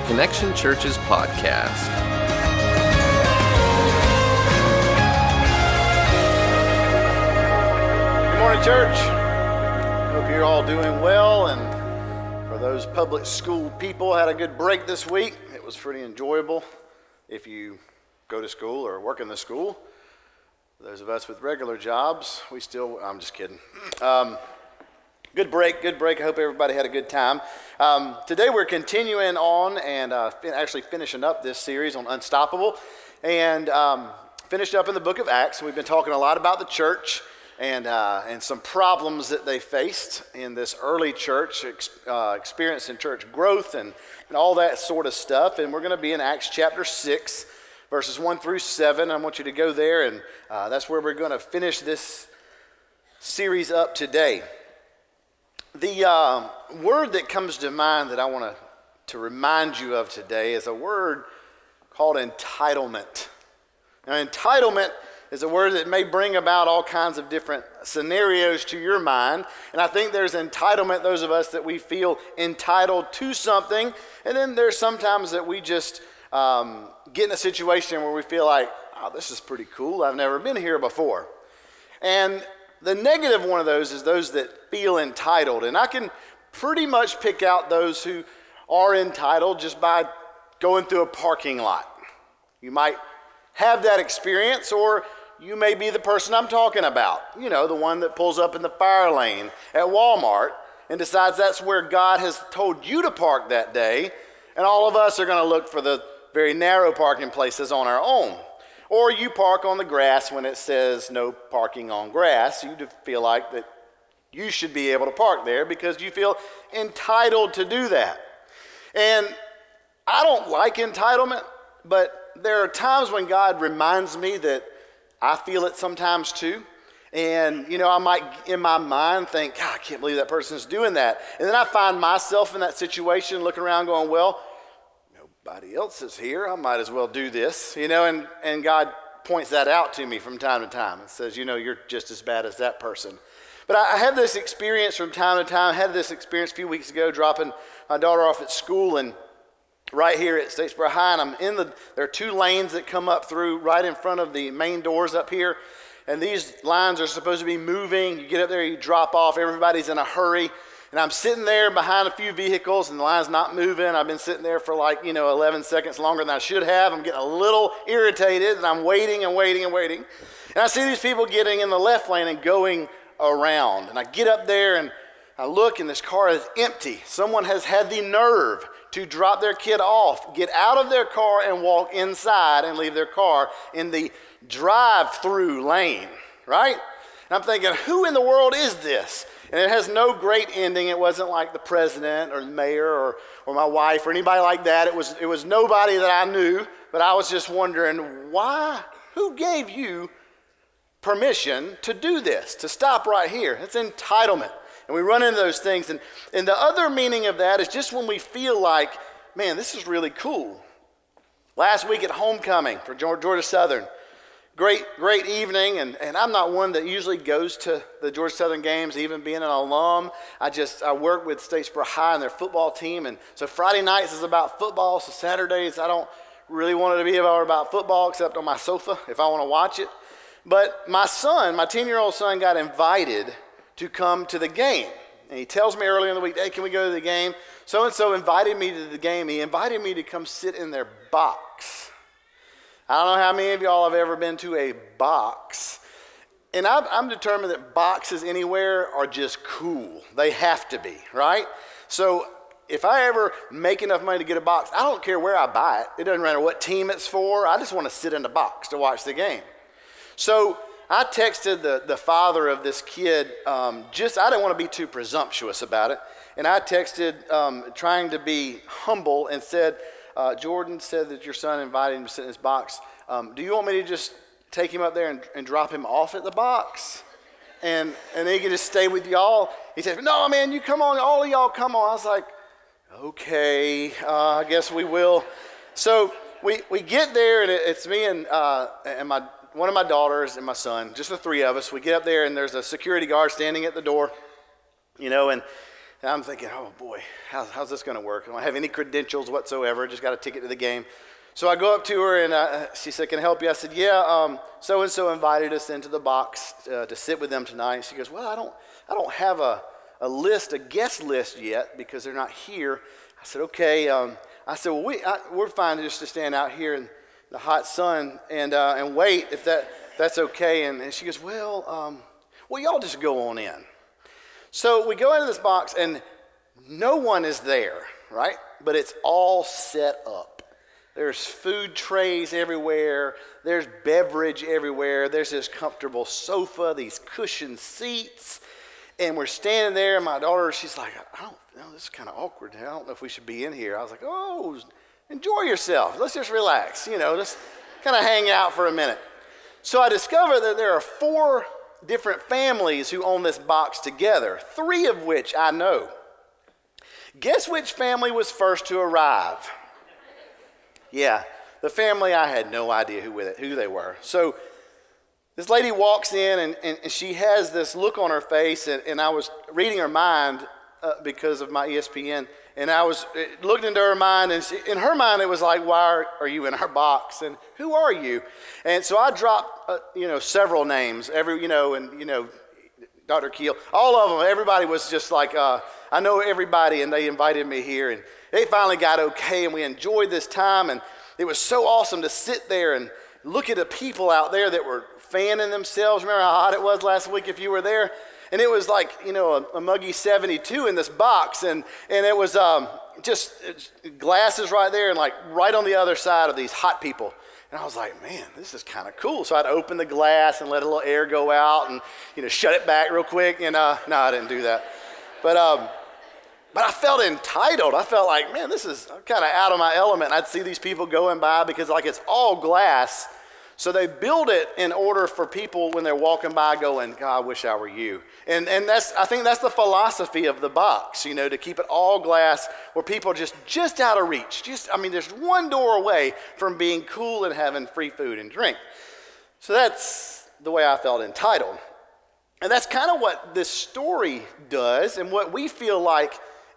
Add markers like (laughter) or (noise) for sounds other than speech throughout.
to Connection Church's podcast. Good morning, church. Hope you're all doing well. And for those public school people, had a good break this week. It was pretty enjoyable. If you go to school or work in the school, those of us with regular jobs, we still. I'm just kidding. Um, Good break, good break. I hope everybody had a good time. Um, today we're continuing on and uh, fin- actually finishing up this series on Unstoppable and um, finished up in the book of Acts. We've been talking a lot about the church and, uh, and some problems that they faced in this early church, ex- uh, experiencing church growth and, and all that sort of stuff. And we're going to be in Acts chapter 6, verses 1 through 7. I want you to go there, and uh, that's where we're going to finish this series up today. The uh, word that comes to mind that I want to, remind you of today is a word called entitlement. Now, entitlement is a word that may bring about all kinds of different scenarios to your mind. And I think there's entitlement, those of us that we feel entitled to something. And then there's sometimes that we just um, get in a situation where we feel like, oh, this is pretty cool. I've never been here before. And the negative one of those is those that feel entitled. And I can pretty much pick out those who are entitled just by going through a parking lot. You might have that experience, or you may be the person I'm talking about. You know, the one that pulls up in the fire lane at Walmart and decides that's where God has told you to park that day. And all of us are going to look for the very narrow parking places on our own. Or you park on the grass when it says no parking on grass. You feel like that you should be able to park there because you feel entitled to do that. And I don't like entitlement, but there are times when God reminds me that I feel it sometimes too. And, you know, I might in my mind think, God, I can't believe that person's doing that. And then I find myself in that situation looking around going, well, nobody else is here. I might as well do this, you know, and, and God points that out to me from time to time and says, you know, you're just as bad as that person. But I, I have this experience from time to time. I had this experience a few weeks ago dropping my daughter off at school and right here at Statesboro High, and I'm in the, there are two lanes that come up through right in front of the main doors up here. And these lines are supposed to be moving. You get up there, you drop off, everybody's in a hurry. And I'm sitting there behind a few vehicles and the line's not moving. I've been sitting there for like, you know, 11 seconds longer than I should have. I'm getting a little irritated and I'm waiting and waiting and waiting. And I see these people getting in the left lane and going around. And I get up there and I look and this car is empty. Someone has had the nerve to drop their kid off, get out of their car and walk inside and leave their car in the drive through lane, right? And I'm thinking, who in the world is this? And it has no great ending. It wasn't like the president or the mayor or, or my wife or anybody like that. It was, it was nobody that I knew, but I was just wondering why, who gave you permission to do this, to stop right here? It's entitlement. And we run into those things. And, and the other meaning of that is just when we feel like, man, this is really cool. Last week at homecoming for Georgia Southern, great, great evening. And, and I'm not one that usually goes to the Georgia Southern games, even being an alum. I just, I work with Statesboro High and their football team. And so Friday nights is about football. So Saturdays, I don't really want it to be about football except on my sofa if I want to watch it. But my son, my 10 year old son, got invited to come to the game. And he tells me early in the week, hey, can we go to the game? So and so invited me to the game. He invited me to come sit in their box. I don't know how many of y'all have ever been to a box. And I'm, I'm determined that boxes anywhere are just cool. They have to be, right? So if I ever make enough money to get a box, I don't care where I buy it. It doesn't matter what team it's for. I just want to sit in the box to watch the game. So I texted the, the father of this kid, um, just, I didn't want to be too presumptuous about it. And I texted, um, trying to be humble, and said, uh, Jordan said that your son invited him to sit in his box. Um, do you want me to just take him up there and, and drop him off at the box? And, and he can just stay with y'all? He said, No, man, you come on, all of y'all come on. I was like, Okay, uh, I guess we will. So we, we get there, and it, it's me and, uh, and my one of my daughters and my son, just the three of us. We get up there, and there's a security guard standing at the door, you know, and And I'm thinking, oh boy, how's, how's this going to work? I don't have any credentials whatsoever, just got a ticket to the game. So I go up to her and uh, she said, Can I help you? I said, Yeah, so and so invited us into the box uh, to sit with them tonight. She goes, Well, I don't, I don't have a, a list, a guest list yet because they're not here. I said, Okay. Um, I said, Well, we, I, we're fine just to stand out here in the hot sun and, uh, and wait if that, that's okay. And, and she goes, Well, um, well, y'all just go on in. So we go into this box and no one is there, right? But it's all set up. There's food trays everywhere. There's beverage everywhere. There's this comfortable sofa, these cushioned seats. And we're standing there, and my daughter, she's like, I don't know, this is kind of awkward. I don't know if we should be in here. I was like, oh, enjoy yourself. Let's just relax, you know, just kind of hang out for a minute. So I discovered that there are four different families who own this box together, three of which I know. Guess which family was first to arrive? Yeah, the family I had no idea who, it, who they were. So this lady walks in and, and, and she has this look on her face, and, and I was reading her mind uh, because of my ESPN, and I was looking into her mind, and she, in her mind it was like, "Why are, are, you in our box?" and "Who are you?" And so I dropped, uh, you know, several names, every, you know, and you know, Dr. Keel, all of them. Everybody was just like, uh, "I know everybody," and they invited me here, and they finally got okay, and we enjoyed this time, and it was so awesome to sit there and look at the people out there that were fanning themselves. Remember how hot it was last week if you were there? And it was like, you know, a, a muggy 72 in this box. And, and it was um, just glasses right there and like right on the other side of these hot people. And I was like, man, this is kind of cool. So I'd open the glass and let a little air go out and, you know, shut it back real quick. And uh, no, I didn't do that. But, um, but I felt entitled. I felt like, man, this is kind of out of my element. I'd see these people going by because, like, it's all glass so they build it in order for people when they're walking by going, God, I wish I were you. And, and that's, I think that's the philosophy of the box, you know, to keep it all glass where people are just, just out of reach. Just, I mean, there's one door away from being cool and having free food and drink. So that's the way I felt entitled. And that's kind of what this story does and what we feel like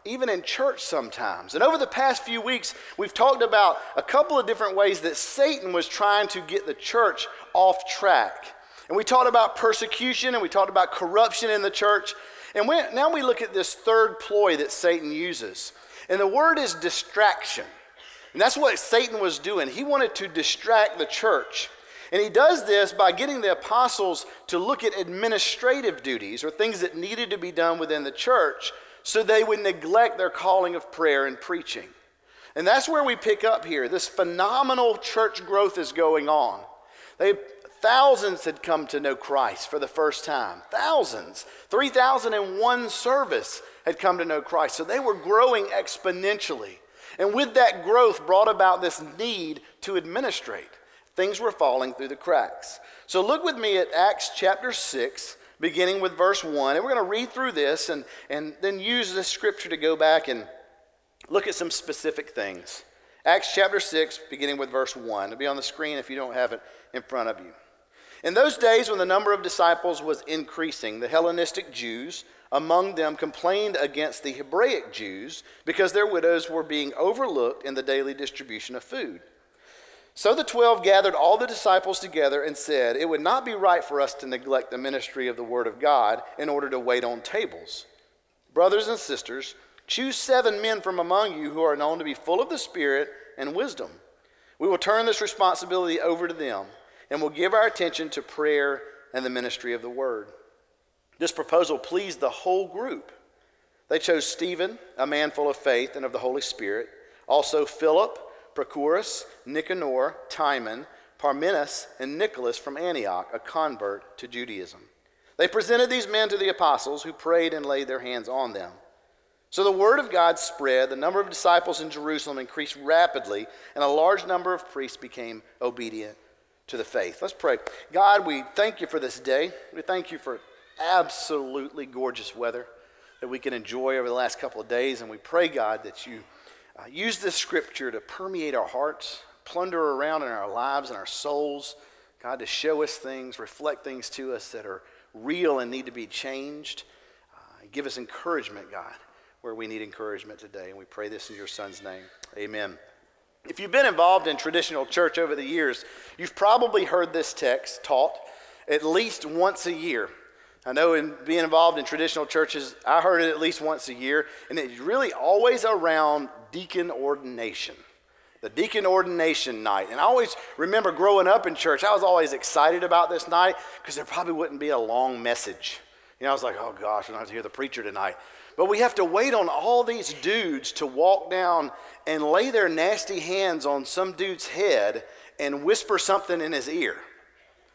even in church sometimes. And over the past few weeks, we've talked about a couple of different ways that Satan was trying to get the church off track. And we talked about persecution and we talked about corruption in the church. And we, now we look at this third ploy that Satan uses. And the word is distraction. And that's what Satan was doing. He wanted to distract the church. And he does this by getting the apostles to look at administrative duties or things that needed to be done within the church so they would neglect their calling of prayer and preaching. And that's where we pick up here. This phenomenal church growth is going on. They, thousands had come to know Christ for the first time. Thousands. 3,001 service had come to know Christ. So they were growing exponentially. And with that growth brought about this need to administrate. Things were falling through the cracks. So look with me at Acts chapter 6, beginning with verse 1. And we're going to read through this and, and then use this scripture to go back and look at some specific things. Acts chapter 6, beginning with verse 1. It'll be on the screen if you don't have it in front of you. In those days, when the number of disciples was increasing, the Hellenistic Jews among them complained against the Hebraic Jews because their widows were being overlooked in the daily distribution of food. So the twelve gathered all the disciples together and said, It would not be right for us to neglect the ministry of the Word of God in order to wait on tables. Brothers and sisters, choose seven men from among you who are known to be full of the Spirit and wisdom. We will turn this responsibility over to them and will give our attention to prayer and the ministry of the Word. This proposal pleased the whole group. They chose Stephen, a man full of faith and of the Holy Spirit, also Philip Prochorus, Nicanor, Timon, Parmenas, and Nicholas from Antioch, a convert to Judaism. They presented these men to the apostles, who prayed and laid their hands on them. So the word of God spread, the number of disciples in Jerusalem increased rapidly, and a large number of priests became obedient to the faith. Let's pray. God, we thank you for this day. We thank you for absolutely gorgeous weather that we can enjoy over the last couple of days, and we pray, God, that you uh, use this scripture to permeate our hearts, plunder around in our lives and our souls. God, to show us things, reflect things to us that are real and need to be changed. Uh, give us encouragement, God. where we need encouragement today. And we pray this in your son's name. Amen. If you've been involved in traditional church over the years, you've probably heard this text taught at least once a year. I know in being involved in traditional churches, I heard it at least once a year, and it's really always around deacon ordination. The deacon ordination night. And I always remember growing up in church, I was always excited about this night because there probably wouldn't be a long message. You know, I was like, oh gosh, I don't to hear the preacher tonight. But we have to wait on all these dudes to walk down and lay their nasty hands on some dude's head and whisper something in his ear.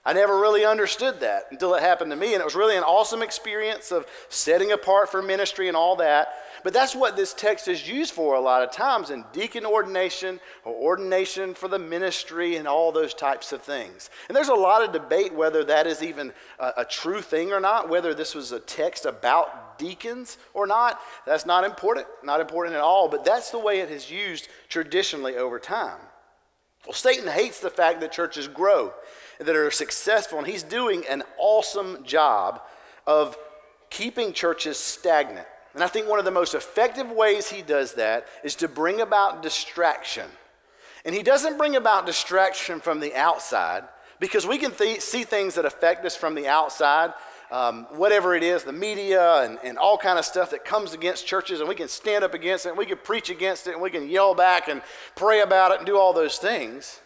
I never really understood that until it happened to me, and it was really an awesome experience of setting apart for ministry and all that. But that's what this text is used for a lot of times in deacon ordination or ordination for the ministry and all those types of things. And there's a lot of debate whether that is even a, a true thing or not, whether this was a text about deacons or not. That's not important, not important at all, but that's the way it is used traditionally over time. Well, Satan hates the fact that churches grow that are successful, and he's doing an awesome job of keeping churches stagnant. And I think one of the most effective ways he does that is to bring about distraction. And he doesn't bring about distraction from the outside because we can th- see things that affect us from the outside, um, whatever it is, the media and, and all kind of stuff that comes against churches, and we can stand up against it, and we can preach against it, and we can yell back and pray about it and do all those things.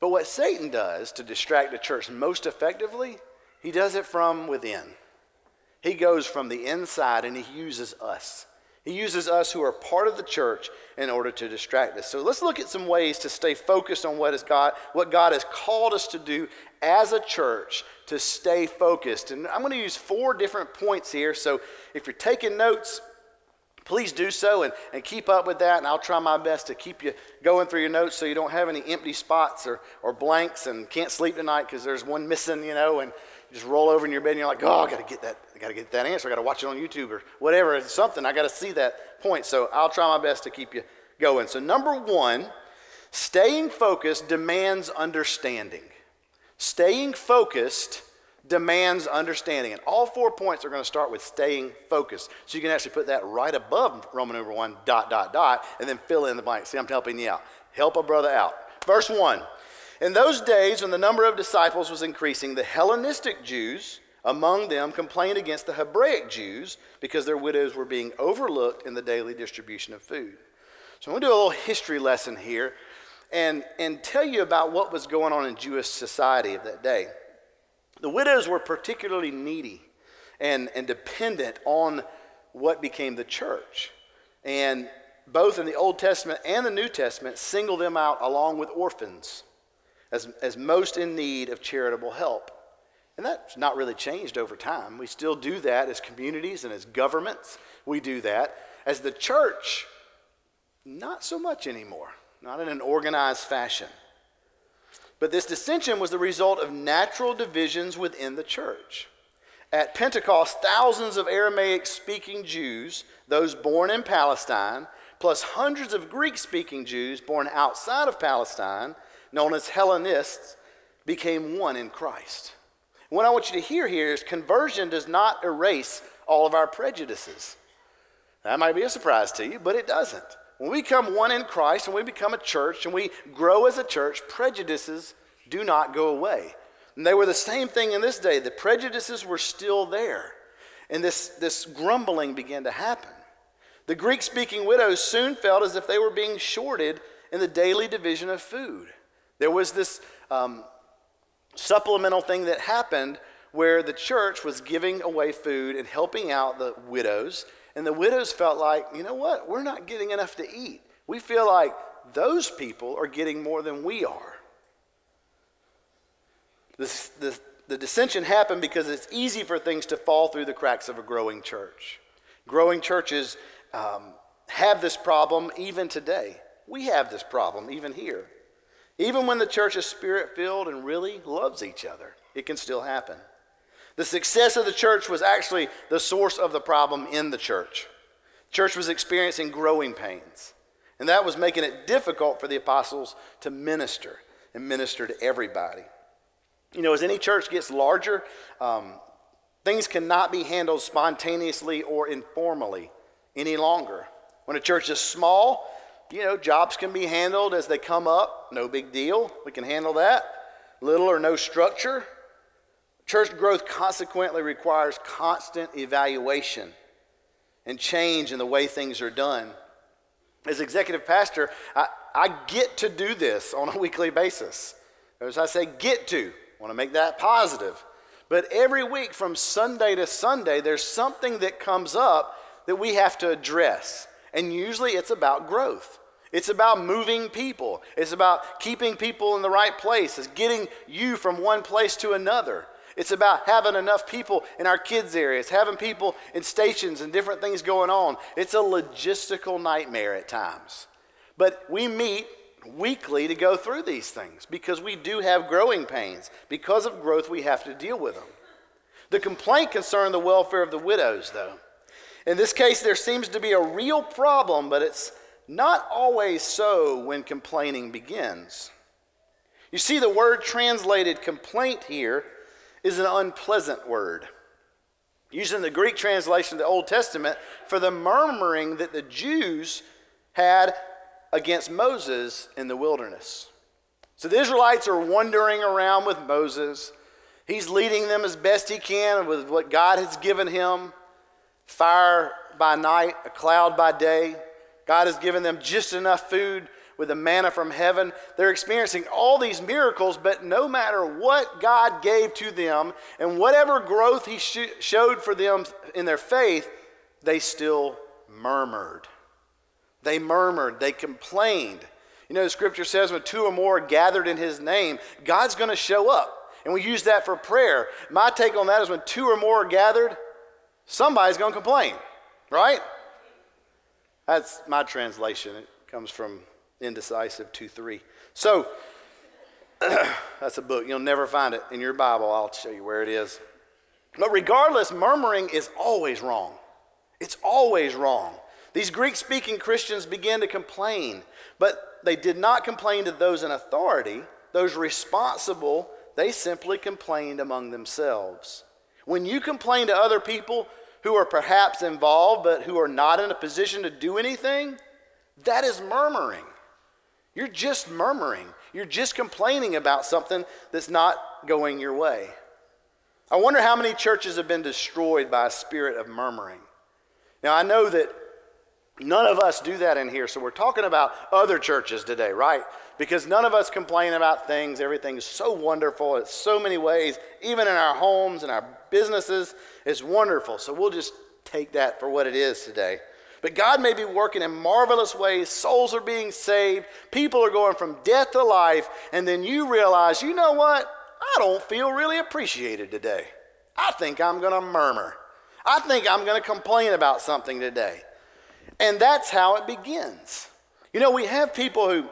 But what Satan does to distract the church most effectively, he does it from within. He goes from the inside and he uses us. He uses us who are part of the church in order to distract us. So let's look at some ways to stay focused on what, is God, what God has called us to do as a church to stay focused. And I'm going to use four different points here. So if you're taking notes, please do so and, and keep up with that. And I'll try my best to keep you going through your notes so you don't have any empty spots or, or blanks and can't sleep tonight because there's one missing, you know, and you just roll over in your bed and you're like, oh, I got to get that. I got to get that answer. I got to watch it on YouTube or whatever. It's something. I got to see that point. So I'll try my best to keep you going. So, number one, staying focused demands understanding. Staying focused demands understanding. And all four points are going to start with staying focused. So you can actually put that right above Roman number one, dot, dot, dot, and then fill in the blank. See, I'm helping you out. Help a brother out. Verse one. In those days, when the number of disciples was increasing, the Hellenistic Jews among them complained against the Hebraic Jews because their widows were being overlooked in the daily distribution of food. So I'm going to do a little history lesson here and, and tell you about what was going on in Jewish society of that day. The widows were particularly needy and, and dependent on what became the church. And both in the Old Testament and the New Testament single them out along with orphans as, as most in need of charitable help. And that's not really changed over time. We still do that as communities and as governments. We do that. As the church, not so much anymore, not in an organized fashion. But this dissension was the result of natural divisions within the church. At Pentecost, thousands of Aramaic speaking Jews, those born in Palestine, plus hundreds of Greek speaking Jews born outside of Palestine, known as Hellenists, became one in Christ. what I want you to hear here is conversion does not erase all of our prejudices. That might be a surprise to you, but it doesn't. When we become one in Christ and we become a church and we grow as a church, prejudices do not go away. And they were the same thing in this day. The prejudices were still there. And this, this grumbling began to happen. The Greek speaking widows soon felt as if they were being shorted in the daily division of food. There was this um, supplemental thing that happened where the church was giving away food and helping out the widows and the widows felt like, you know what? We're not getting enough to eat. We feel like those people are getting more than we are. This, the, the dissension happened because it's easy for things to fall through the cracks of a growing church. Growing churches um, have this problem even today. We have this problem even here. Even when the church is spirit filled and really loves each other, it can still happen. The success of the church was actually the source of the problem in the church. Church was experiencing growing pains, and that was making it difficult for the apostles to minister and minister to everybody. You know, as any church gets larger, um, things cannot be handled spontaneously or informally any longer. When a church is small, you know, jobs can be handled as they come up, no big deal. We can handle that. Little or no structure. Church growth consequently requires constant evaluation and change in the way things are done. As executive pastor, I, I get to do this on a (laughs) weekly basis. As I say, get to, I want to make that positive. But every week from Sunday to Sunday, there's something that comes up that we have to address. And usually it's about growth. It's about moving people. It's about keeping people in the right place. It's getting you from one place to another. It's about having enough people in our kids' areas, having people in stations and different things going on. It's a logistical nightmare at times. But we meet weekly to go through these things because we do have growing pains. Because of growth, we have to deal with them. The complaint concerned the welfare of the widows, though. In this case, there seems to be a real problem, but it's not always so when complaining begins. You see, the word translated complaint here is an unpleasant word. Using the Greek translation of the Old Testament for the murmuring that the Jews had against Moses in the wilderness. So the Israelites are wandering around with Moses. He's leading them as best he can with what God has given him fire by night, a cloud by day. God has given them just enough food with the manna from heaven. They're experiencing all these miracles, but no matter what God gave to them and whatever growth He sh- showed for them in their faith, they still murmured. They murmured, they complained. You know, the scripture says when two or more are gathered in His name, God's going to show up. And we use that for prayer. My take on that is when two or more are gathered, somebody's going to complain, right? That's my translation. It comes from Indecisive 2 3. So, (clears throat) that's a book. You'll never find it in your Bible. I'll show you where it is. But regardless, murmuring is always wrong. It's always wrong. These Greek speaking Christians began to complain, but they did not complain to those in authority, those responsible. They simply complained among themselves. When you complain to other people who are perhaps involved but who are not in a position to do anything, that is murmuring. You're just murmuring. You're just complaining about something that's not going your way. I wonder how many churches have been destroyed by a spirit of murmuring. Now, I know that none of us do that in here, so we're talking about other churches today, right? Because none of us complain about things. Everything's so wonderful in so many ways, even in our homes and our businesses. It's wonderful. So we'll just take that for what it is today. But God may be working in marvelous ways. Souls are being saved. People are going from death to life. And then you realize, you know what? I don't feel really appreciated today. I think I'm going to murmur. I think I'm going to complain about something today. And that's how it begins. You know, we have people who,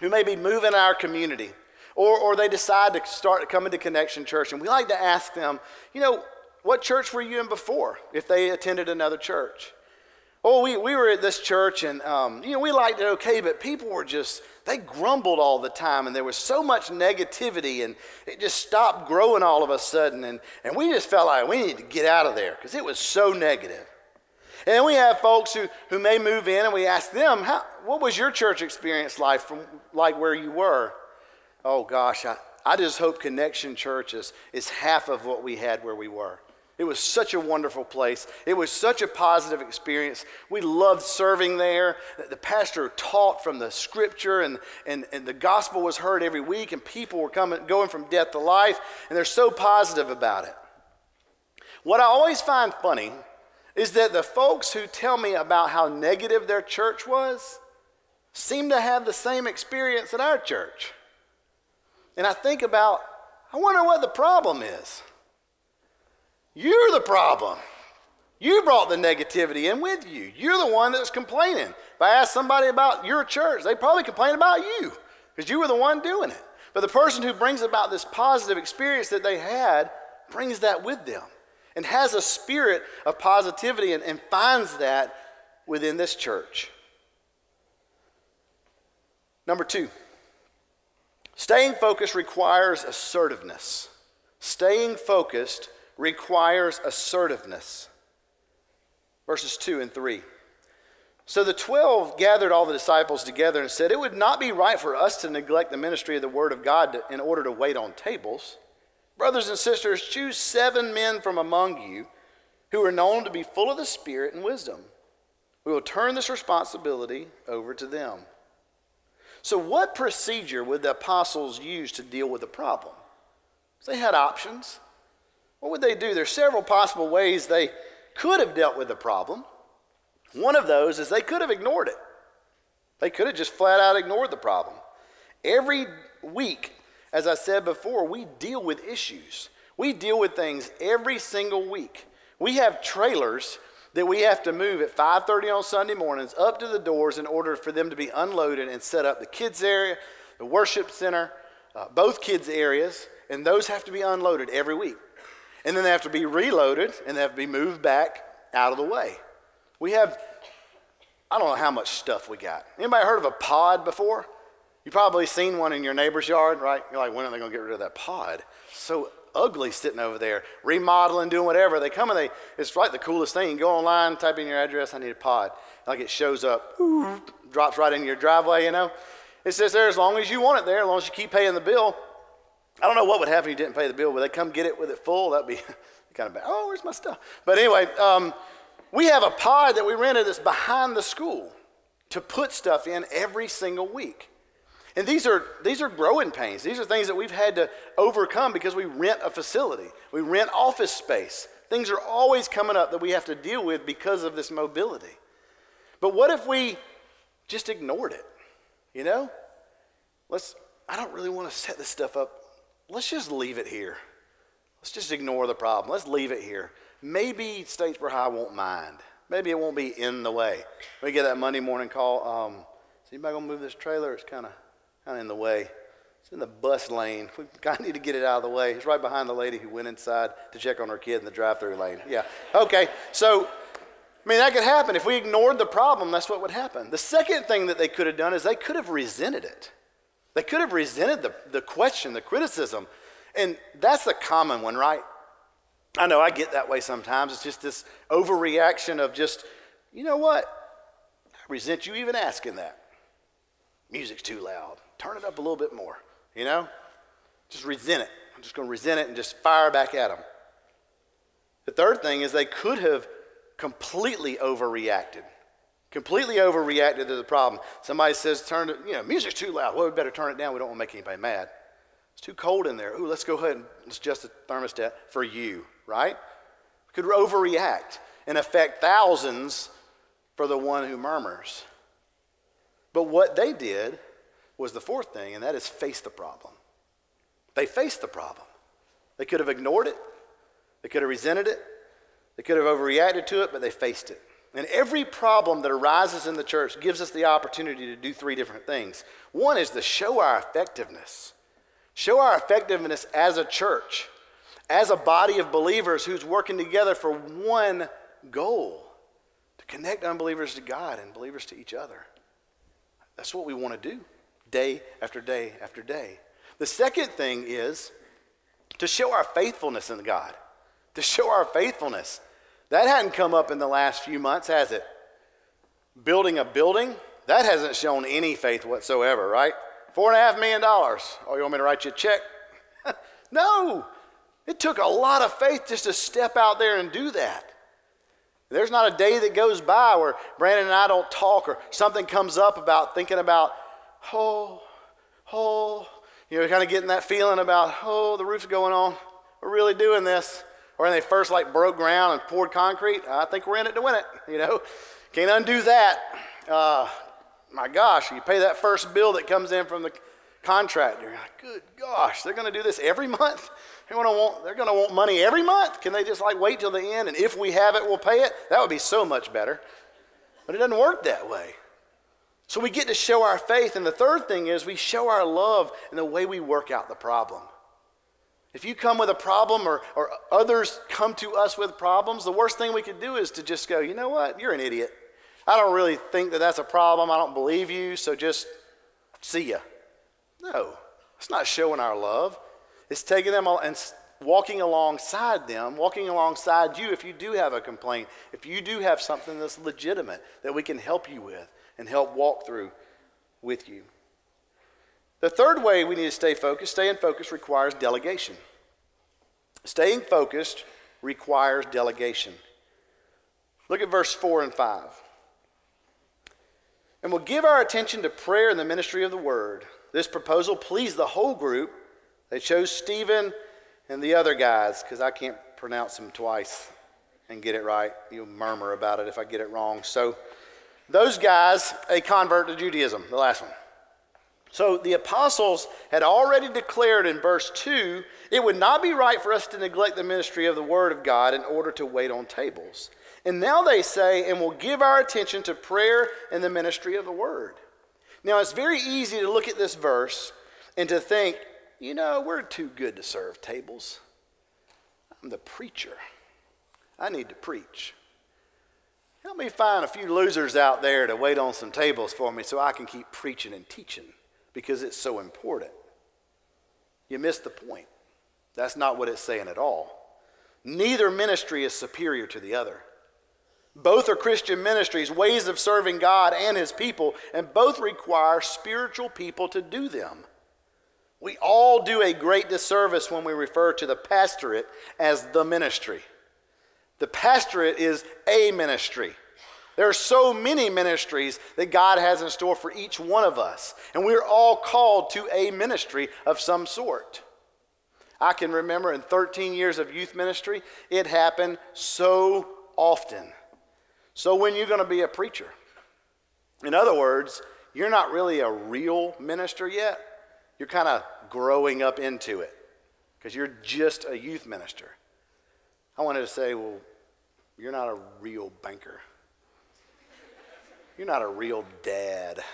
who maybe move in our community or, or they decide to start coming to Connection Church. And we like to ask them, you know, what church were you in before if they attended another church? Oh, we, we were at this church and, um, you know, we liked it okay, but people were just, they grumbled all the time and there was so much negativity and it just stopped growing all of a sudden. And, and we just felt like we need to get out of there because it was so negative. And then we have folks who, who may move in and we ask them, How, what was your church experience like from like where you were? Oh gosh, I, I just hope Connection Church is, is half of what we had where we were. It was such a wonderful place. It was such a positive experience. We loved serving there. The pastor taught from the scripture, and, and, and the gospel was heard every week, and people were coming, going from death to life, and they're so positive about it. What I always find funny is that the folks who tell me about how negative their church was seem to have the same experience at our church. And I think about, I wonder what the problem is. You're the problem. You brought the negativity in with you. You're the one that's complaining. If I ask somebody about your church, they probably complain about you because you were the one doing it. But the person who brings about this positive experience that they had brings that with them and has a spirit of positivity and, and finds that within this church. Number two, staying focused requires assertiveness. Staying focused requires assertiveness. Verses 2 and 3. So the twelve gathered all the disciples together and said, It would not be right for us to neglect the ministry of the word of God in order to wait on tables. Brothers and sisters, choose seven men from among you who are known to be full of the Spirit and wisdom. We will turn this responsibility over to them. So, what procedure would the apostles use to deal with the problem? They had options. What would they do? There's several possible ways they could have dealt with the problem. One of those is they could have ignored it. They could have just flat out ignored the problem. Every week, as I said before, we deal with issues. We deal with things every single week. We have trailers that we have to move at 5:30 on Sunday mornings up to the doors in order for them to be unloaded and set up the kids area, the worship center, uh, both kids areas, and those have to be unloaded every week. And then they have to be reloaded and they have to be moved back out of the way. We have I don't know how much stuff we got. Anybody heard of a pod before? You've probably seen one in your neighbor's yard, right? You're like, when are they going to get rid of that pod? So ugly sitting over there, remodeling, doing whatever. They come and they, it's like the coolest thing. You go online, type in your address, I need a pod. Like it shows up, drops right in your driveway, you know? It says there as long as you want it there, as long as you keep paying the bill. I don't know what would happen if you didn't pay the bill, but they come get it with it full. That'd be (laughs) kind of bad. Oh, where's my stuff? But anyway, um, we have a pod that we rented that's behind the school to put stuff in every single week. And these are, these are growing pains. These are things that we've had to overcome because we rent a facility, we rent office space. Things are always coming up that we have to deal with because of this mobility. But what if we just ignored it? You know? Let's, I don't really want to set this stuff up. Let's just leave it here. Let's just ignore the problem. Let's leave it here. Maybe Statesboro High won't mind. Maybe it won't be in the way. We get that Monday morning call. Um, is anybody gonna move this trailer? It's kind of kind of in the way. It's in the bus lane. We kind of need to get it out of the way. It's right behind the lady who went inside to check on her kid in the drive-through lane. Yeah. Okay. So, I mean, that could happen. If we ignored the problem, that's what would happen. The second thing that they could have done is they could have resented it. They could have resented the, the question, the criticism. And that's a common one, right? I know I get that way sometimes. It's just this overreaction of just, you know what? I resent you even asking that. Music's too loud turn it up a little bit more, you know? Just resent it. I'm just going to resent it and just fire back at them. The third thing is they could have completely overreacted. Completely overreacted to the problem. Somebody says, turn it, you know, music's too loud. Well, we better turn it down. We don't want to make anybody mad. It's too cold in there. Ooh, let's go ahead and adjust the thermostat for you, right? We Could overreact and affect thousands for the one who murmurs. But what they did was the fourth thing, and that is face the problem. They faced the problem. They could have ignored it, they could have resented it, they could have overreacted to it, but they faced it. And every problem that arises in the church gives us the opportunity to do three different things. One is to show our effectiveness, show our effectiveness as a church, as a body of believers who's working together for one goal to connect unbelievers to God and believers to each other. That's what we want to do day after day after day. The second thing is to show our faithfulness in God, to show our faithfulness. That hadn't come up in the last few months, has it? Building a building, that hasn't shown any faith whatsoever, right? Four and a half million dollars. Oh, you want me to write you a check? (laughs) no. It took a lot of faith just to step out there and do that. There's not a day that goes by where Brandon and I don't talk or something comes up about thinking about oh, oh, you know, kind of getting that feeling about, oh, the roof's going on. We're really doing this. Or when they first like broke ground and poured concrete, I think we're in it to win it. You know, can't undo that. Uh, my gosh, you pay that first bill that comes in from the contractor. Like, good gosh, they're going to do this every month. They're going to want they're going to want money every month. Can they just like wait till the end and if we have it, we'll pay it? That would be so much better. But it doesn't work that way. So we get to show our faith. And the third thing is we show our love in the way we work out the problem. If you come with a problem or, or others come to us with problems, the worst thing we could do is to just go, you know what, you're an idiot. I don't really think that that's a problem. I don't believe you, so just see ya. No, it's not showing our love. It's taking them and walking alongside them, walking alongside you if you do have a complaint, if you do have something that's legitimate that we can help you with and help walk through with you. The third way we need to stay focused, staying focused requires delegation. Staying focused requires delegation. Look at verse 4 and 5. And we'll give our attention to prayer and the ministry of the word. This proposal pleased the whole group. They chose Stephen and the other guys, because I can't pronounce them twice and get it right. You'll murmur about it if I get it wrong. So, those guys, a convert to Judaism, the last one. So, the apostles had already declared in verse 2 it would not be right for us to neglect the ministry of the Word of God in order to wait on tables. And now they say, and we'll give our attention to prayer and the ministry of the Word. Now, it's very easy to look at this verse and to think, you know, we're too good to serve tables. I'm the preacher. I need to preach. Help me find a few losers out there to wait on some tables for me so I can keep preaching and teaching because it's so important. You missed the point. That's not what it's saying at all. Neither ministry is superior to the other. Both are Christian ministries, ways of serving God and His people, and both require spiritual people to do them. We all do a great disservice when we refer to the pastorate as the ministry. The pastorate is a ministry. There are so many ministries that God has in store for each one of us, and we're all called to a ministry of some sort. I can remember in 13 years of youth ministry, it happened so often. So, when you're going to be a preacher, in other words, you're not really a real minister yet you're kind of growing up into it because you're just a youth minister. I wanted to say, well, you're not a real banker. You're not a real dad.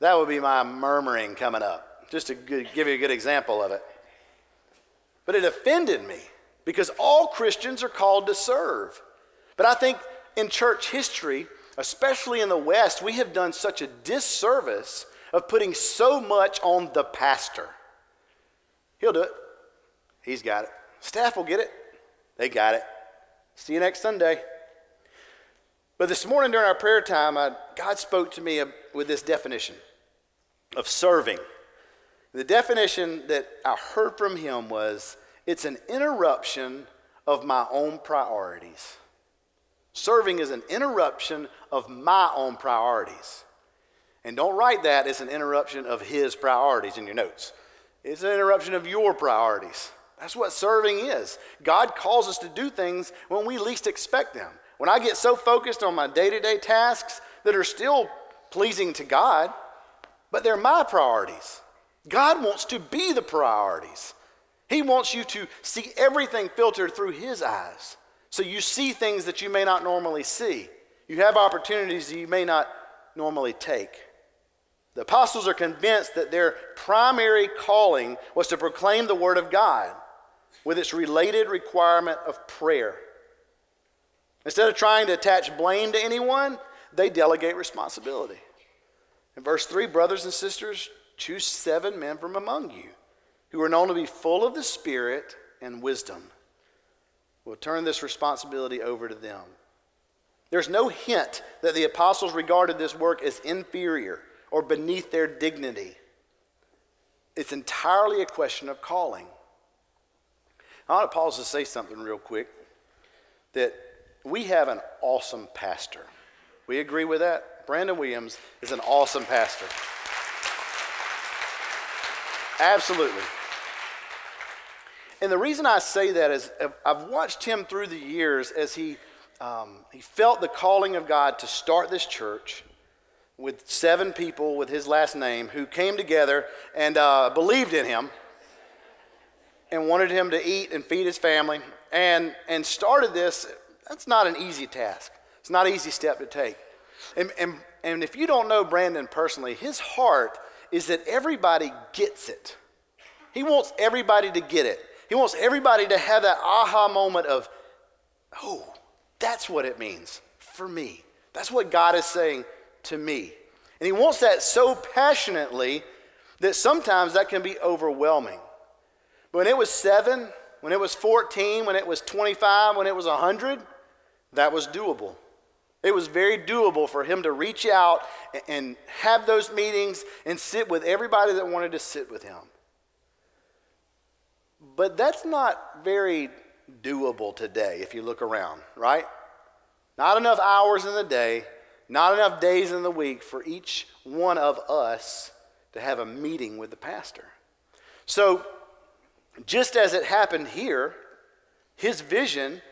That would be my murmuring coming up, just to give you a good example of it. But it offended me because all Christians are called to serve. But I think in church history, especially in the West, we have done such a disservice of putting so much on the pastor. He'll do it. He's got it. Staff will get it. They got it. See you next Sunday. But this morning during our prayer time, I, God spoke to me with this definition of serving. The definition that I heard from him was it's an interruption of my own priorities. Serving is an interruption of my own priorities. And don't write that as an interruption of his priorities in your notes. It's an interruption of your priorities. That's what serving is. God calls us to do things when we least expect them. When I get so focused on my day to day tasks that are still pleasing to God, but they're my priorities. God wants to be the priorities. He wants you to see everything filtered through His eyes. So you see things that you may not normally see. You have opportunities that you may not normally take. The apostles are convinced that their primary calling was to proclaim the Word of God with its related requirement of prayer. Instead of trying to attach blame to anyone, they delegate responsibility. In verse 3, brothers and sisters, choose seven men from among you who are known to be full of the Spirit and wisdom. We'll turn this responsibility over to them. There's no hint that the apostles regarded this work as inferior or beneath their dignity. It's entirely a question of calling. I want to pause to say something real quick that we have an awesome pastor. We agree with that? Brandon Williams is an awesome pastor. Absolutely. And the reason I say that is I've watched him through the years as he, um, he felt the calling of God to start this church with seven people with his last name who came together and uh, believed in him and wanted him to eat and feed his family and, and started this. That's not an easy task, it's not an easy step to take. And, and, and if you don't know Brandon personally, his heart is that everybody gets it. He wants everybody to get it. He wants everybody to have that aha moment of, oh, that's what it means for me. That's what God is saying to me. And he wants that so passionately that sometimes that can be overwhelming. But When it was seven, when it was 14, when it was 25, when it was 100, that was doable. It was very doable for him to reach out and have those meetings and sit with everybody that wanted to sit with him. But that's not very doable today if you look around, right? Not enough hours in the day, not enough days in the week for each one of us to have a meeting with the pastor. So, just as it happened here, his vision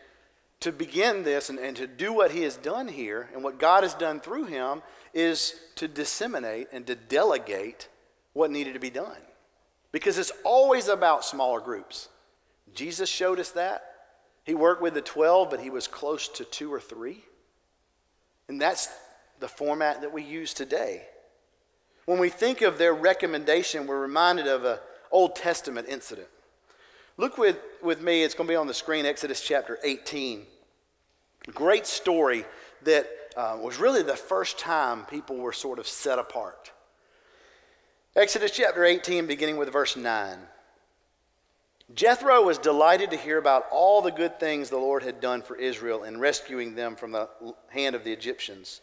to begin this and, and to do what he has done here and what God has done through him is to disseminate and to delegate what needed to be done. Because it's always about smaller groups. Jesus showed us that. He worked with the 12, but he was close to two or three. And that's the format that we use today. When we think of their recommendation, we're reminded of an Old Testament incident. Look with, with me, it's going to be on the screen, Exodus chapter 18. Great story that uh, was really the first time people were sort of set apart. Exodus chapter 18, beginning with verse 9. Jethro was delighted to hear about all the good things the Lord had done for Israel in rescuing them from the hand of the Egyptians.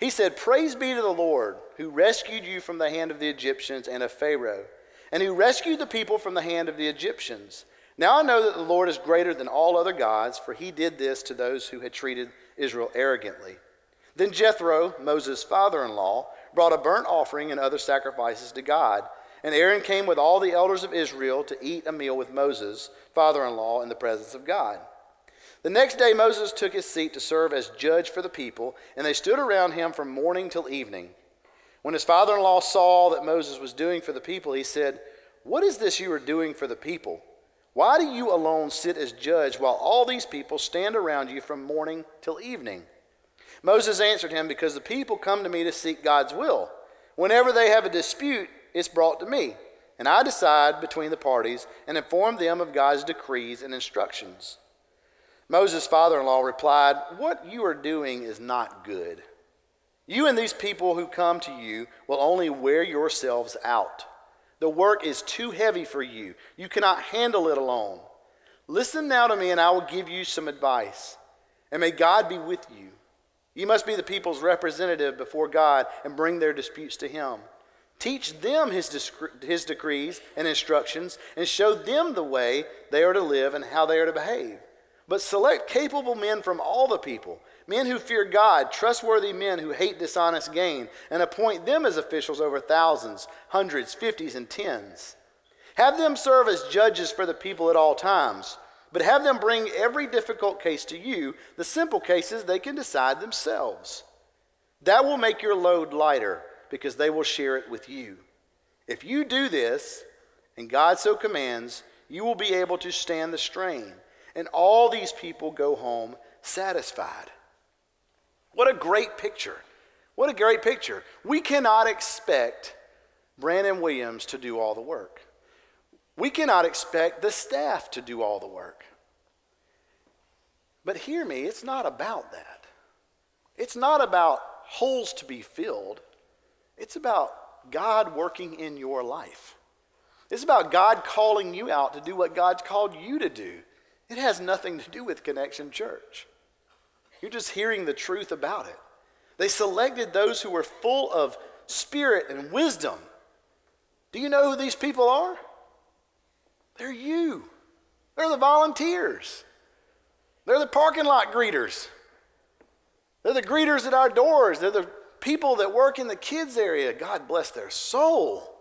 He said, Praise be to the Lord, who rescued you from the hand of the Egyptians and of Pharaoh, and who rescued the people from the hand of the Egyptians. Now I know that the Lord is greater than all other gods, for he did this to those who had treated Israel arrogantly. Then Jethro, Moses' father in law, brought a burnt offering and other sacrifices to God. And Aaron came with all the elders of Israel to eat a meal with Moses, father in law, in the presence of God. The next day Moses took his seat to serve as judge for the people, and they stood around him from morning till evening. When his father in law saw that Moses was doing for the people, he said, What is this you are doing for the people? Why do you alone sit as judge while all these people stand around you from morning till evening? Moses answered him, Because the people come to me to seek God's will. Whenever they have a dispute, it's brought to me, and I decide between the parties and inform them of God's decrees and instructions. Moses' father in law replied, What you are doing is not good. You and these people who come to you will only wear yourselves out. The work is too heavy for you. You cannot handle it alone. Listen now to me, and I will give you some advice. And may God be with you. You must be the people's representative before God and bring their disputes to Him. Teach them his, his decrees and instructions, and show them the way they are to live and how they are to behave. But select capable men from all the people men who fear God, trustworthy men who hate dishonest gain, and appoint them as officials over thousands, hundreds, fifties, and tens. Have them serve as judges for the people at all times, but have them bring every difficult case to you. The simple cases they can decide themselves. That will make your load lighter because they will share it with you. If you do this, and God so commands, you will be able to stand the strain, and all these people go home satisfied. What a great picture. What a great picture. We cannot expect Brandon Williams to do all the work. We cannot expect the staff to do all the work. But hear me, it's not about that. It's not about holes to be filled. It's about God working in your life. It's about God calling you out to do what God's called you to do. It has nothing to do with Connection Church. You're just hearing the truth about it. They selected those who were full of spirit and wisdom. Do you know who these people are? They're you. They're the volunteers. They're the parking lot greeters. They're the greeters at our doors. They're the people that work in the kids' area. God bless their soul.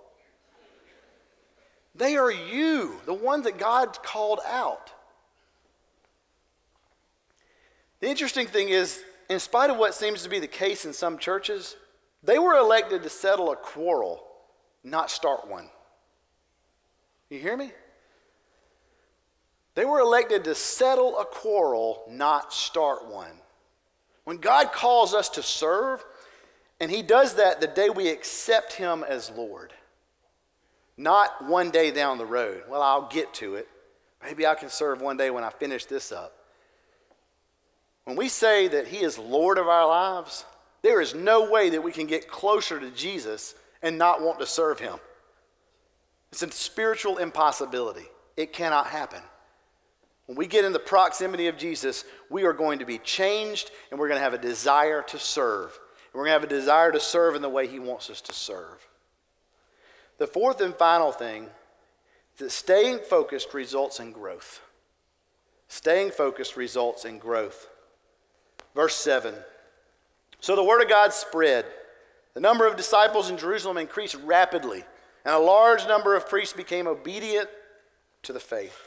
They are you, the ones that God called out. The interesting thing is, in spite of what seems to be the case in some churches, they were elected to settle a quarrel, not start one. You hear me? They were elected to settle a quarrel, not start one. When God calls us to serve, and He does that the day we accept Him as Lord, not one day down the road. Well, I'll get to it. Maybe I can serve one day when I finish this up. When we say that He is Lord of our lives, there is no way that we can get closer to Jesus and not want to serve Him. It's a spiritual impossibility. It cannot happen. When we get in the proximity of Jesus, we are going to be changed and we're going to have a desire to serve. And we're going to have a desire to serve in the way He wants us to serve. The fourth and final thing is that staying focused results in growth. Staying focused results in growth. Verse 7. So the word of God spread. The number of disciples in Jerusalem increased rapidly, and a large number of priests became obedient to the faith.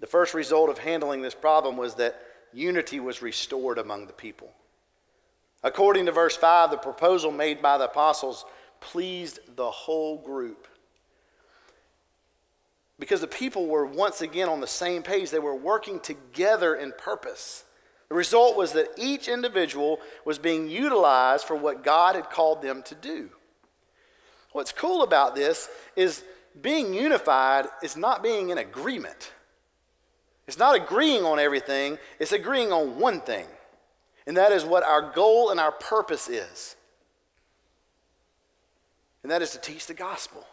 The first result of handling this problem was that unity was restored among the people. According to verse 5, the proposal made by the apostles pleased the whole group. Because the people were once again on the same page, they were working together in purpose. The result was that each individual was being utilized for what God had called them to do. What's cool about this is being unified is not being in agreement. It's not agreeing on everything, it's agreeing on one thing. And that is what our goal and our purpose is. And that is to teach the gospel,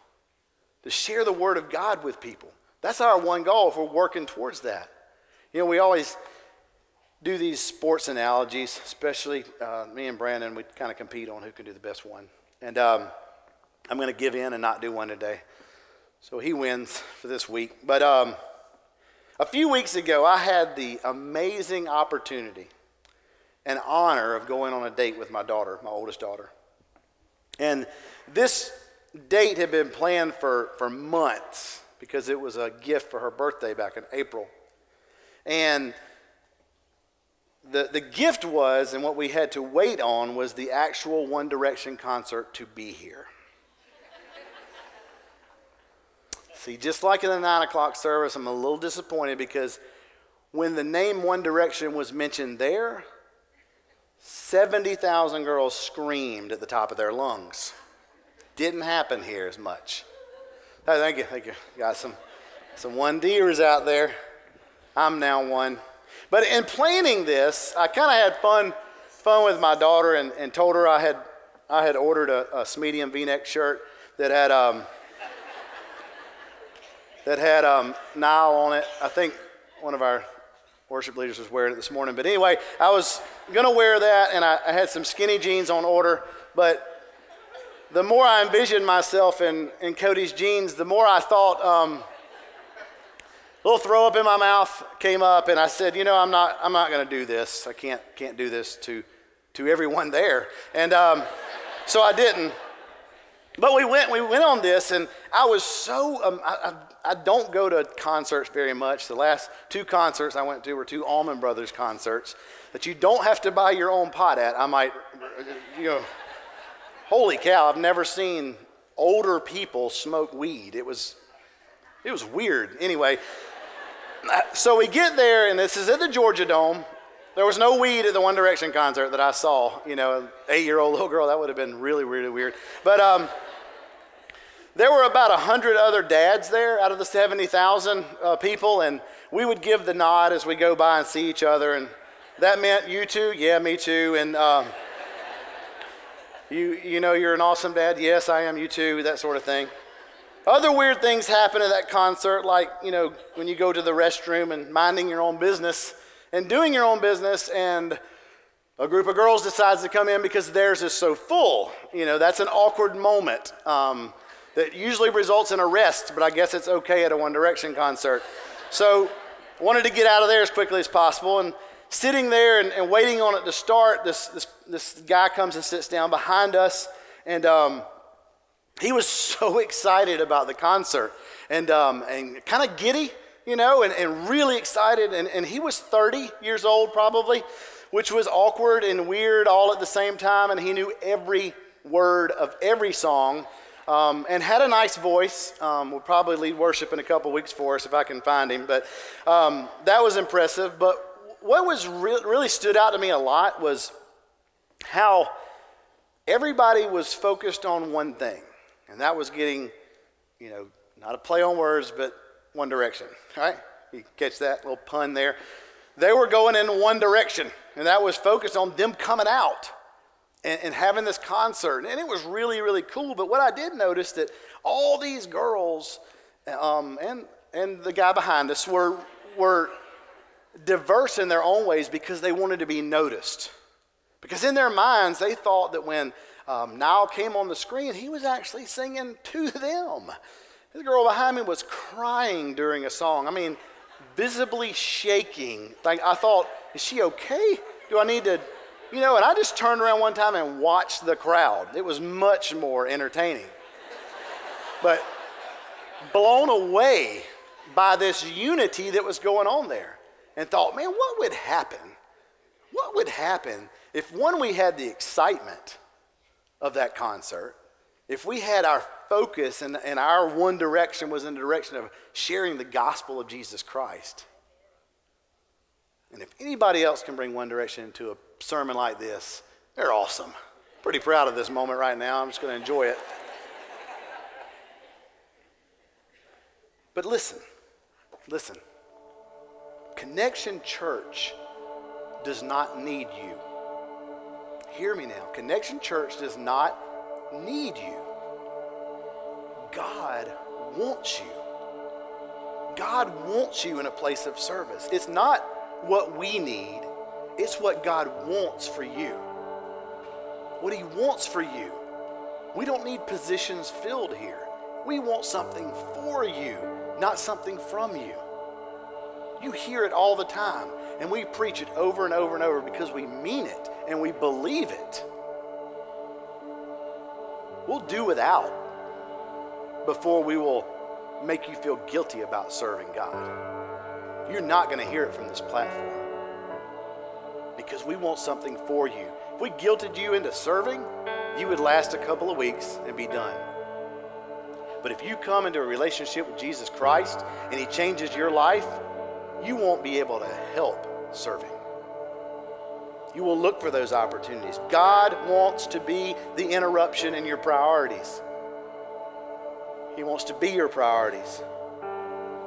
to share the word of God with people. That's our one goal if we're working towards that. You know, we always do these sports analogies, especially uh, me and Brandon, we kind of compete on who can do the best one. And um, I'm going to give in and not do one today. So he wins for this week. But um, a few weeks ago, I had the amazing opportunity and honor of going on a date with my daughter, my oldest daughter. And this date had been planned for, for months because it was a gift for her birthday back in April. And the, the gift was, and what we had to wait on, was the actual One Direction concert to be here. See, just like in the nine o'clock service, I'm a little disappointed because when the name One Direction was mentioned there, 70,000 girls screamed at the top of their lungs. Didn't happen here as much. Oh, thank you, thank you. Got some, some one Deers out there. I'm now one. But in planning this, I kind of had fun, fun with my daughter and, and told her I had, I had ordered a, a medium V-neck shirt that had um, that had um, Niall on it. I think one of our worship leaders was wearing it this morning. But anyway, I was going to wear that, and I, I, had some skinny jeans on order. But the more I envisioned myself in, in Cody's jeans, the more I thought um, a little throw up in my mouth came up, and I said, you know, I'm not, I'm not going to do this. I can't, can't do this to, to everyone there. And um, so I didn't. But we went, we went on this, and I was so, um, I, I, I, don't go to concerts very much. The last two concerts I went to were two Allman Brothers concerts that you don't have to buy your own pot at. I might, you know, holy cow, I've never seen older people smoke weed. It was, it was weird. Anyway, (laughs) so we get there, and this is at the Georgia Dome. There was no weed at the One Direction concert that I saw. You know, an eight-year-old little girl, that would have been really, really weird. But um, there were about 100 other dads there out of the 70,000 uh, people, and we would give the nod as we go by and see each other. And that meant you too? Yeah, me too. And um, you, you know, you're an awesome dad. Yes, I am. You too. That sort of thing. Other weird things happen at that concert, like, you know, when you go to the restroom and minding your own business and doing your own business, and a group of girls decides to come in because theirs is so full. You know, that's an awkward moment. Um, that usually results in arrest, but I guess it's okay at a One Direction concert. So, wanted to get out of there as quickly as possible. And sitting there and, and waiting on it to start, this, this, this guy comes and sits down behind us. And um, he was (laughs) so excited about the concert and, um, and kind of giddy, you know, and, and really excited. And, and he was 30 years old, probably, which was awkward and weird all at the same time. And he knew every word of every song um, and had a nice voice. Um, will probably lead worship in a couple weeks for us if I can find him. But um, that was impressive. But what was re- really stood out to me a lot was how everybody was focused on one thing, and that was getting, you know, not a play on words, but one direction. Right? You catch that little pun there? They were going in one direction, and that was focused on them coming out and, and having this concert. And it was really, really cool. But what I did notice that all these girls um, and, and the guy behind us were, were diverse in their own ways because they wanted to be noticed. Because in their minds, they thought that when um, Niall came on the screen, he was actually singing to them. The girl behind me was crying during a song. I mean, visibly shaking. Like, I thought, is she okay? Do I need to, you know? And I just turned around one time and watched the crowd. It was much more entertaining. But blown away by this unity that was going on there and thought, man, what would happen? What would happen if one, we had the excitement of that concert, if we had our focus and, and our one direction was in the direction of sharing the gospel of Jesus Christ. And if anybody else can bring one direction into a sermon like this, they're awesome. Pretty proud of this moment right now. I'm just going to enjoy it. But listen, listen. Connection Church does not need you. Hear me now. Connection Church does not need you. God wants you. God wants you in a place of service. It's not what we need, it's what God wants for you. What He wants for you. We don't need positions filled here. We want something for you, not something from you. You hear it all the time, and we preach it over and over and over because we mean it and we believe it. We'll do without before we will make you feel guilty about serving God. You're not going to hear it from this platform because we want something for you. If we guilted you into serving, you would last a couple of weeks and be done. But if you come into a relationship with Jesus Christ and He changes your life, you won't be able to help serving. You will look for those opportunities. God wants to be the interruption in your priorities. He wants to be your priorities.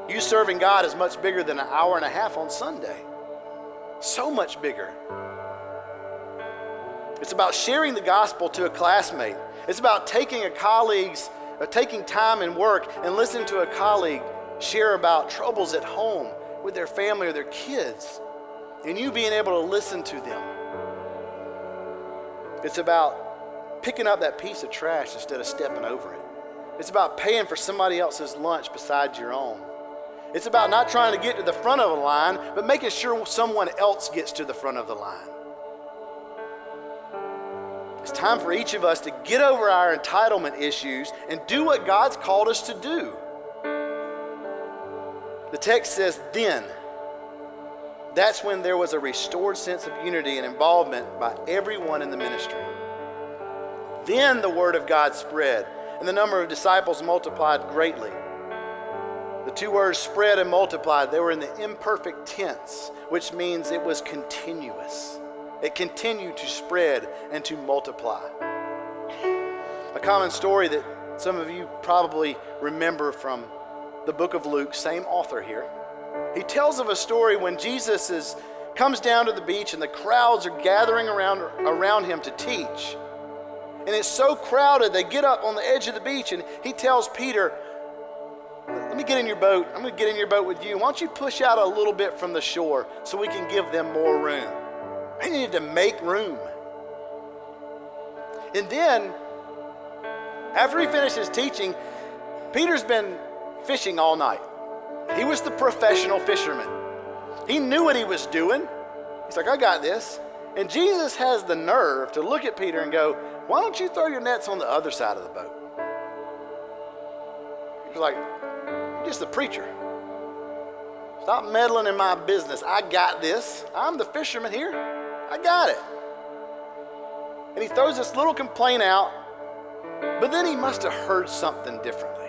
You serving God is much bigger than an hour and a half on Sunday. So much bigger. It's about sharing the gospel to a classmate. It's about taking a colleague's, uh, taking time in work and listening to a colleague share about troubles at home with their family or their kids, and you being able to listen to them. It's about picking up that piece of trash instead of stepping over it. It's about paying for somebody else's lunch besides your own. It's about not trying to get to the front of the line, but making sure someone else gets to the front of the line. It's time for each of us to get over our entitlement issues and do what God's called us to do. The text says, then. That's when there was a restored sense of unity and involvement by everyone in the ministry. Then the word of God spread, and the number of disciples multiplied greatly. The two words spread and multiplied, they were in the imperfect tense, which means it was continuous. It continued to spread and to multiply. A common story that some of you probably remember from the book of Luke, same author here. He tells of a story when Jesus is, comes down to the beach and the crowds are gathering around, around him to teach. And it's so crowded, they get up on the edge of the beach and he tells Peter, Let me get in your boat. I'm going to get in your boat with you. Why don't you push out a little bit from the shore so we can give them more room? They needed to make room. And then, after he finishes teaching, Peter's been fishing all night. He was the professional fisherman. He knew what he was doing. He's like, I got this. And Jesus has the nerve to look at Peter and go, Why don't you throw your nets on the other side of the boat? He's like, You're just the preacher. Stop meddling in my business. I got this. I'm the fisherman here. I got it. And he throws this little complaint out, but then he must have heard something differently.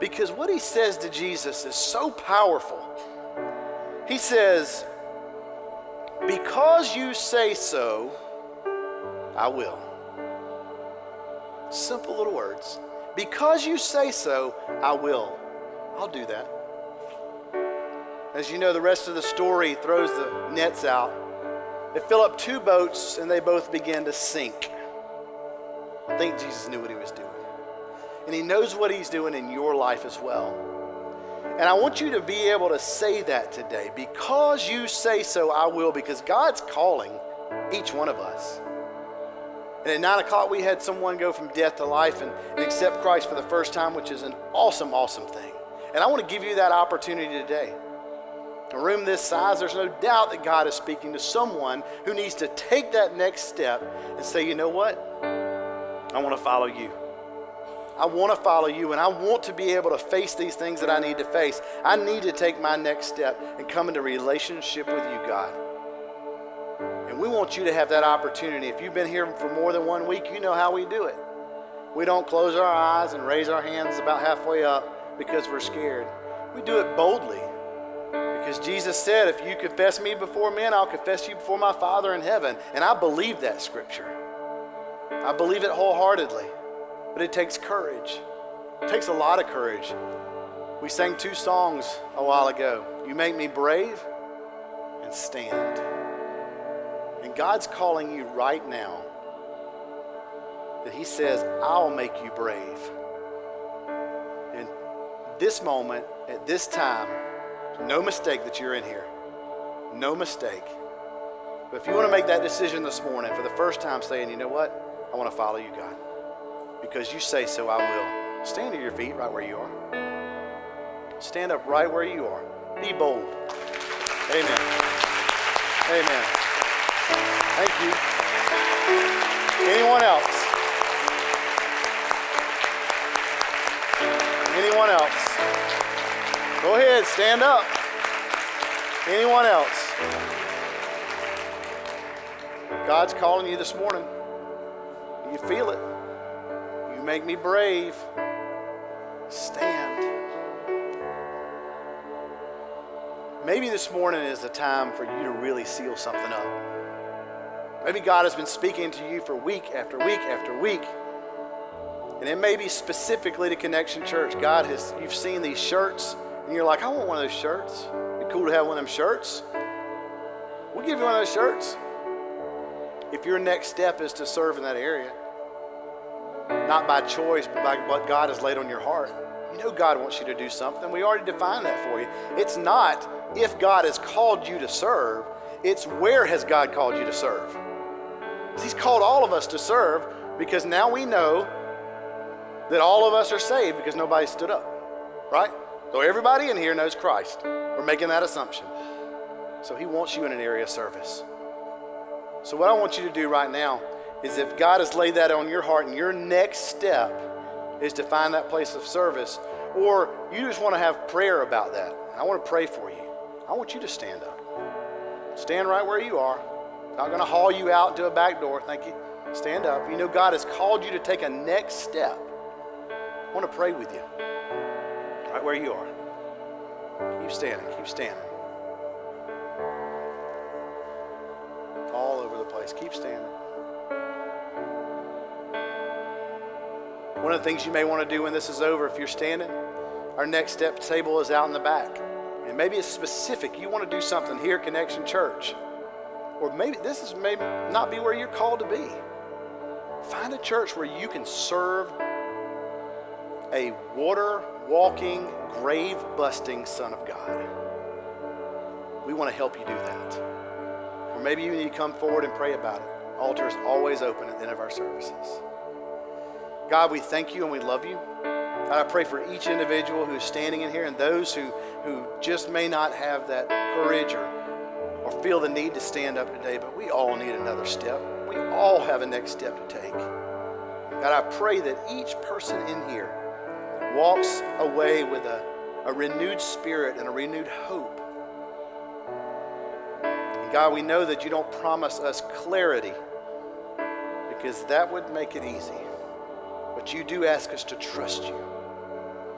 Because what he says to Jesus is so powerful. He says, Because you say so, I will. Simple little words. Because you say so, I will. I'll do that. As you know, the rest of the story throws the nets out. They fill up two boats and they both begin to sink. I think Jesus knew what he was doing. And He knows what He's doing in your life as well. And I want you to be able to say that today. Because you say so, I will, because God's calling each one of us. And at 9 o'clock, we had someone go from death to life and, and accept Christ for the first time, which is an awesome, awesome thing. And I want to give you that opportunity today. A room this size, there's no doubt that God is speaking to someone who needs to take that next step and say, you know what? I want to follow you. I want to follow you and I want to be able to face these things that I need to face. I need to take my next step and come into relationship with you, God. And we want you to have that opportunity. If you've been here for more than one week, you know how we do it. We don't close our eyes and raise our hands about halfway up because we're scared. We do it boldly because Jesus said, If you confess me before men, I'll confess you before my Father in heaven. And I believe that scripture. I believe it wholeheartedly. But it takes courage. It takes a lot of courage. We sang two songs a while ago You Make Me Brave and Stand. And God's calling you right now that He says, I'll make you brave. In this moment, at this time, no mistake that you're in here. No mistake. But if you want to make that decision this morning for the first time, saying, you know what? I want to follow you, God. Because you say so, I will. Stand to your feet right where you are. Stand up right where you are. Be bold. Amen. Amen. Thank you. Anyone else? Anyone else? Go ahead, stand up. Anyone else? God's calling you this morning. You feel it. You make me brave. Stand. Maybe this morning is the time for you to really seal something up. Maybe God has been speaking to you for week after week after week. And it may be specifically to Connection Church. God has, you've seen these shirts and you're like, I want one of those shirts. It'd be cool to have one of them shirts. We'll give you one of those shirts. If your next step is to serve in that area, not by choice, but by what God has laid on your heart, you know God wants you to do something. We already defined that for you. It's not if God has called you to serve, it's where has God called you to serve. He's called all of us to serve because now we know that all of us are saved because nobody stood up, right? So everybody in here knows Christ. We're making that assumption. So he wants you in an area of service. So what I want you to do right now is if God has laid that on your heart and your next step is to find that place of service, or you just want to have prayer about that, I want to pray for you. I want you to stand up. Stand right where you are. Not going to haul you out to a back door. Thank you. Stand up. You know God has called you to take a next step. I want to pray with you. Right where you are. Keep standing. Keep standing. All over the place. Keep standing. One of the things you may want to do when this is over, if you're standing, our next step table is out in the back. And maybe it's specific. You want to do something here at Connection Church. Or maybe this is maybe not be where you're called to be. Find a church where you can serve a water walking, grave busting Son of God. We want to help you do that. Or maybe you need to come forward and pray about it. Altar is always open at the end of our services. God, we thank you and we love you. God, I pray for each individual who is standing in here and those who, who just may not have that courage or, or feel the need to stand up today, but we all need another step. We all have a next step to take. God, I pray that each person in here walks away with a, a renewed spirit and a renewed hope. And God, we know that you don't promise us clarity because that would make it easy. But you do ask us to trust you.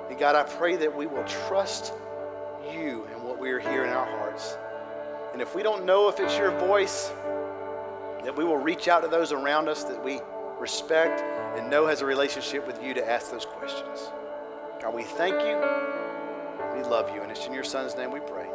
And God, I pray that we will trust you and what we are hearing in our hearts. And if we don't know if it's your voice, that we will reach out to those around us that we respect and know has a relationship with you to ask those questions. God, we thank you. We love you. And it's in your son's name we pray.